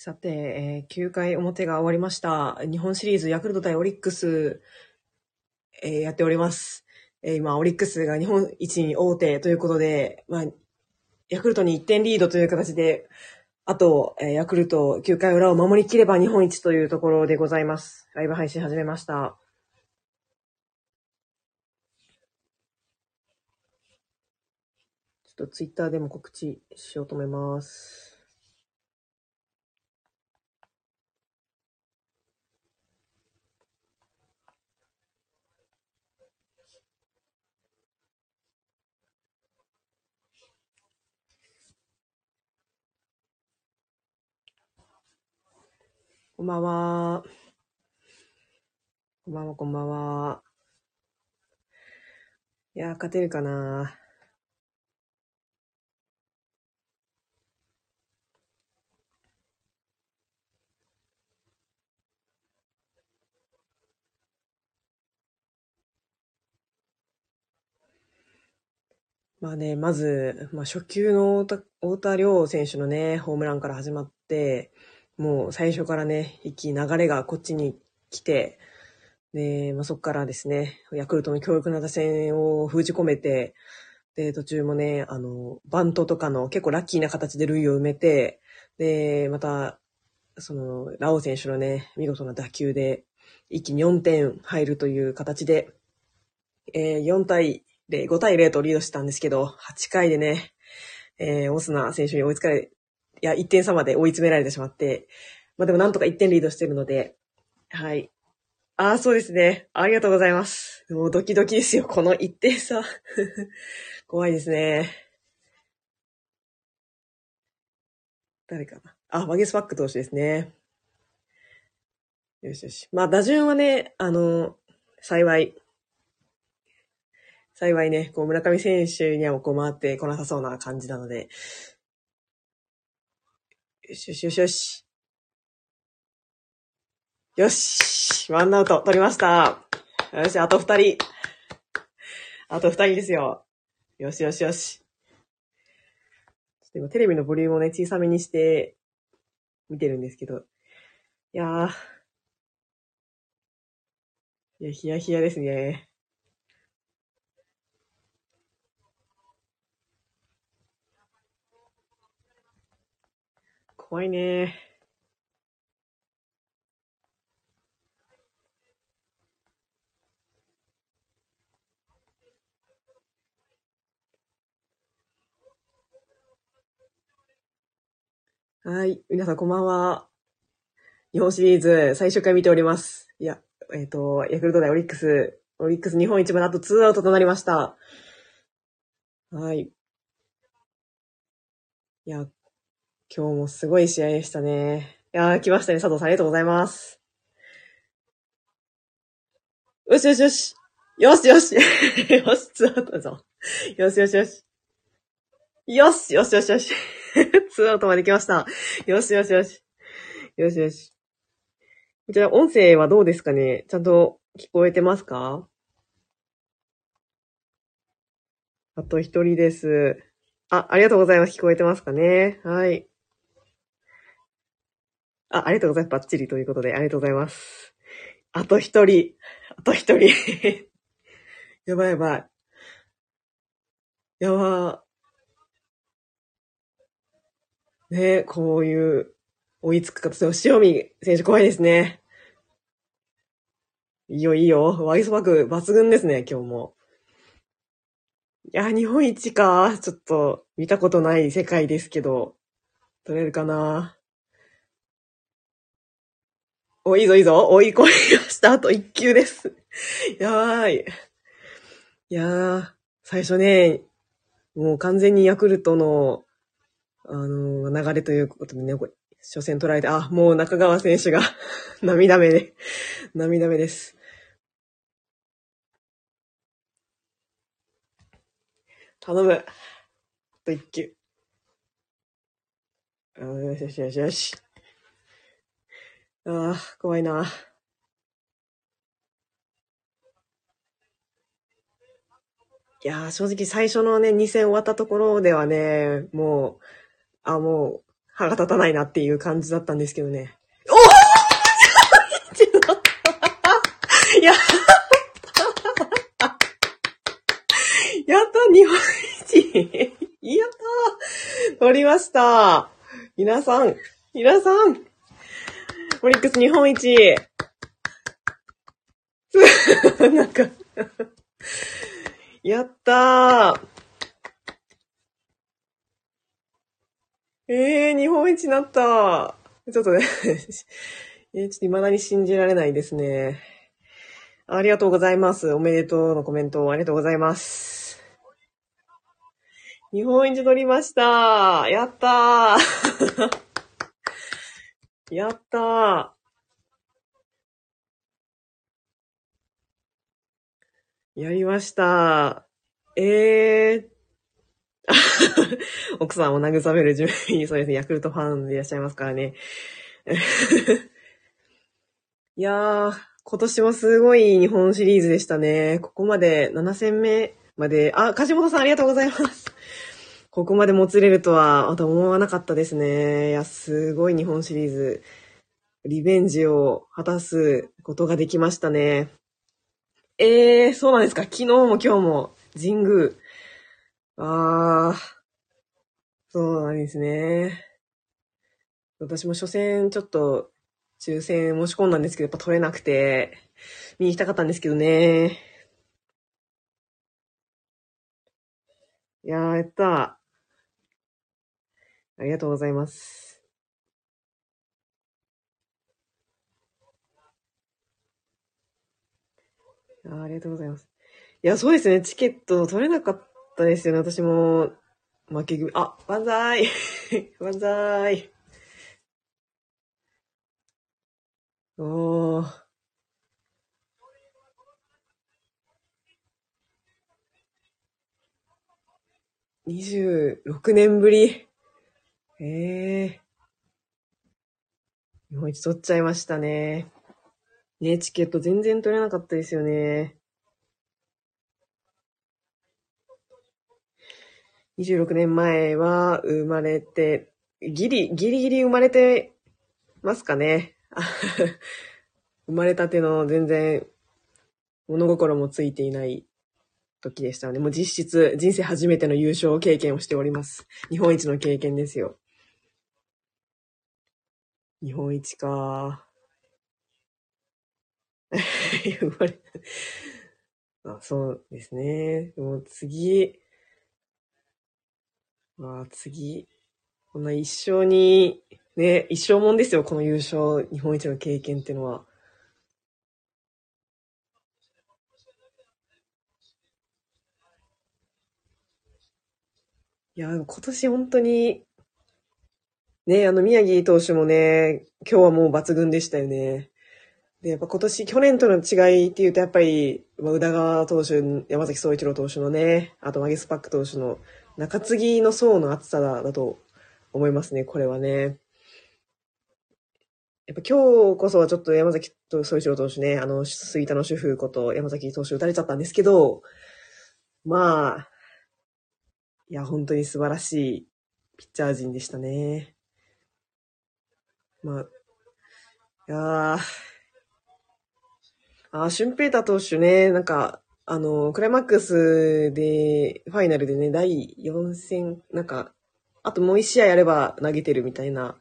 さて、えー9回表が終わりました。日本シリーズヤクルト対オリックス、えーやっております。えー今、オリックスが日本一に大手ということで、まあ、ヤクルトに1点リードという形で、あと、えーヤクルト9回裏を守りきれば日本一というところでございます。ライブ配信始めました。ちょっとツイッターでも告知しようと思います。こんばんは。こんばんは、こんばんは。いやー、勝てるかなまあね、まず、まあ、初球の太田太田亮選手のね、ホームランから始まって、もう最初からね、一気に流れがこっちに来て、で、まあ、そこからですね、ヤクルトの強力な打線を封じ込めて、で、途中もね、あの、バントとかの結構ラッキーな形で塁を埋めて、で、また、その、ラオウ選手のね、見事な打球で、一気に4点入るという形で、えー4対0、5対0とリードしてたんですけど、8回でね、えーオスナ選手に追いつかれ、いや、1点差まで追い詰められてしまって、まあでもなんとか1点リードしてるので、はい。ああ、そうですね。ありがとうございます。もうドキドキですよ。この1点差。怖いですね。誰かな。あ、ワゲスパック投手ですね。よしよし。まあ、打順はね、あの、幸い、幸いね、こう、村上選手にはもうこう回ってこなさそうな感じなので、よしよしよしよし。よしワンアウト取りました。よし、あと二人。あと二人ですよ。よしよしよし。ちょっと今テレビのボリュームをね、小さめにして見てるんですけど。いやー。いや、ヒヤヒヤですね。怖いねはい。皆さんこんばんは。日本シリーズ最初から見ております。いや、えっ、と、ヤクルト対オリックス、オリックス日本一まであと2アウトとなりました。はい。いや、今日もすごい試合でしたね。いやー、来ましたね。佐藤さんありがとうございます。よしよしよし。よしよし。よし、ツーアウトだぞ。よしよしよし。よしよしよしよし。ツーアウトまで来ました。よしよしよし。よしよし。こちら、音声はどうですかね？ちゃんと聞こえてますか？あと一人です。あ、ありがとうございます。聞こえてますかね？はい。あ、ありがとうございます。バッチリということで、ありがとうございます。あと一人。あと一人。やばいやばい。やば。ねえ、こういう追いつく形の塩見選手怖いですね。いいよいいよ。ワイスバック抜群ですね、今日も。いや、日本一か。ちょっと見たことない世界ですけど、取れるかな。お、いいぞいいぞ。追い込みました。あと一球です。やばい。いやー、最初ね、もう完全にヤクルトの、あのー流れということでね、これ初戦取られて、あ、もう中川選手が 涙目で、涙目です。頼む。あと一球。よしよしよしよし。ああ、怖いな。いや、正直最初のね、2戦終わったところではね、もう、あ、もう、歯が立たないなっていう感じだったんですけどね。おおやったやった日本一。やった取りました皆さん、皆さん。オリックス日本一 なんかやったーええー、日本一になった。ちょっとね えー、ちょっと未だに信じられないですね。ありがとうございます。おめでとうのコメントありがとうございます。日本一取りました。やったー。やったー。やりました。えー、奥さんを慰める準備に、そうですね、ヤクルトファンでいらっしゃいますからね。いやー、今年もすごい日本シリーズでしたね。ここまで7戦目まで、あ、梶本さんありがとうございます。ここまでもつれるとは、また思わなかったですね。いや、すごい日本シリーズ。リベンジを果たすことができましたね。えー、そうなんですか。昨日も今日も神宮。ああ、そうなんですね。私も初戦ちょっと抽選申し込んだんですけど、やっぱ取れなくて、見に行きたかったんですけどね。いやー、やった。ありがとうございます。ありがとうございます。いや、そうですね。チケット取れなかったですよね。私も、負け組、あ、万歳 万歳おー。26年ぶり。ええ。日本一取っちゃいましたね。ね、チケット全然取れなかったですよね。26年前は生まれて、ギリ、ギリギリ生まれてますかね。生まれたての全然物心もついていない時でしたので、もう実質人生初めての優勝経験をしております。日本一の経験ですよ。日本一か。生まれあそうですね。もう次、まあ次、こんな一生に、ね、一生もんですよ、この優勝、日本一の経験っていうのは。いや、今年本当に、ね、あの、宮城投手もね、今日はもう抜群でしたよね。で、やっぱ今年、去年との違いっていうと、やっぱりま、宇田川投手、山崎総一郎投手のね、あとマゲスパック投手の中継ぎの層の厚さだだと思いますね、これはね。やっぱ今日こそはちょっと山崎総一郎投手ね、あの、杉田の主婦こと山崎投手打たれちゃったんですけど、まあ、いや、本当に素晴らしいピッチャー陣でしたね。まあ、いやー、あ、シュンペーター投手ね、なんか、あの、クライマックスで、ファイナルでね、第4戦、なんか、あともう一試合やれば投げてるみたいな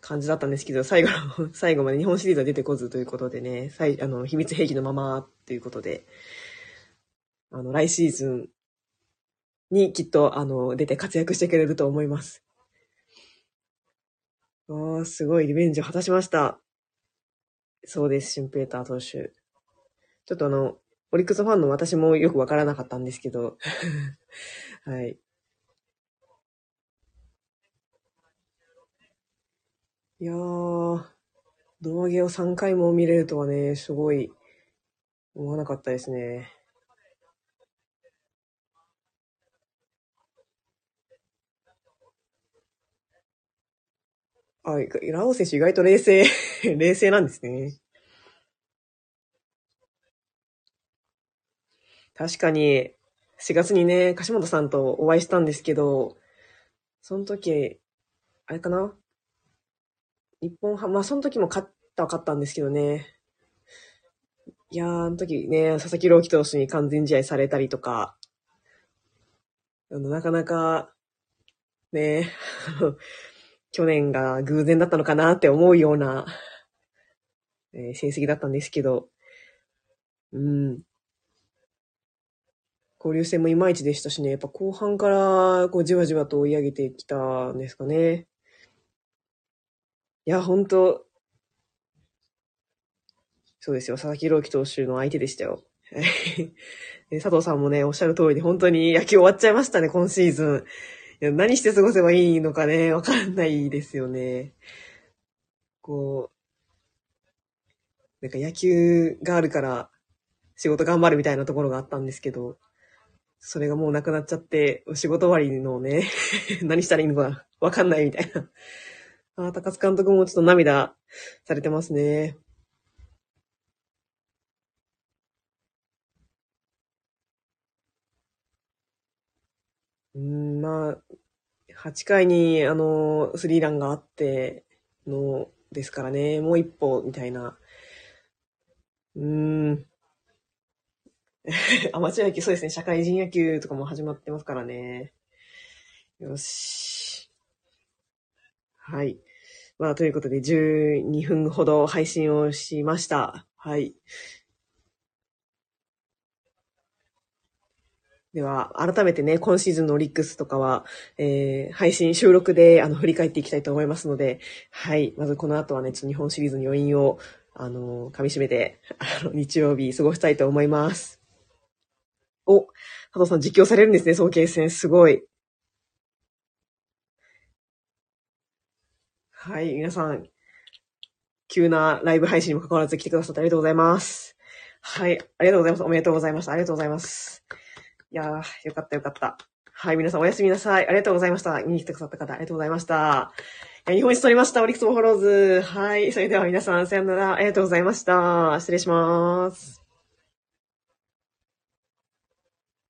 感じだったんですけど、最後の、最後まで日本シリーズは出てこずということでね、最あの、秘密兵器のままということで、あの、来シーズンにきっと、あの、出て活躍してくれると思います。おー、すごいリベンジを果たしました。そうです、シュンペーター投手。ちょっとあの、オリックスファンの私もよくわからなかったんですけど、はい。いやー、胴上げを3回も見れるとはね、すごい思わなかったですね。あ、ラオ選手意外と冷静、冷静なんですね。確かに、4月にね、柏本さんとお会いしたんですけど、その時、あれかな？日本ハム、まあその時も勝ったは勝ったんですけどね。いやー、あの時ね、佐々木朗希投手に完全試合されたりとか、あの、なかなか、ね、去年が偶然だったのかなって思うような、えー成績だったんですけど、うん。交流戦もいまいちでしたしね、やっぱ後半からこうじわじわと追い上げてきたんですかね。いや、本当そうですよ。佐々木朗希投手の相手でしたよ。佐藤さんもね、おっしゃる通りで、本当に野球終わっちゃいましたね、今シーズン。いや何して過ごせばいいのかね、わかんないですよね。こう、なんか野球があるから仕事頑張るみたいなところがあったんですけど、それがもうなくなっちゃって、仕事終わりのね、何したらいいのかわかんないみたいな。あー高津監督もちょっと涙されてますね。うん、まあ、8回に、あの、スリーランがあってのですからね、もう一歩みたいな。うーん。アマチュア野球、そうですね、社会人野球とかも始まってますからね。よし。はい。まあ、ということで、12分ほど配信をしました。はい。では、改めてね、今シーズンのオリックスとかは、えー、配信、収録で、あの、振り返っていきたいと思いますので、はい。まずこの後はね、ちょっと日本シリーズの余韻を、あの、噛み締めて、あの、日曜日過ごしたいと思います。お、佐藤さん実況されるんですね、早慶戦。すごい。はい、皆さん、急なライブ配信にも関わらず来てくださってありがとうございます。はい、ありがとうございます。おめでとうございました。ありがとうございます。いやー、よかったよかった。はい、皆さんおやすみなさい。ありがとうございました。見に来てくださった方、ありがとうございました。いや日本一取りました。オリックスもフォローズ。はい、それでは皆さん、さよなら。ありがとうございました。失礼します。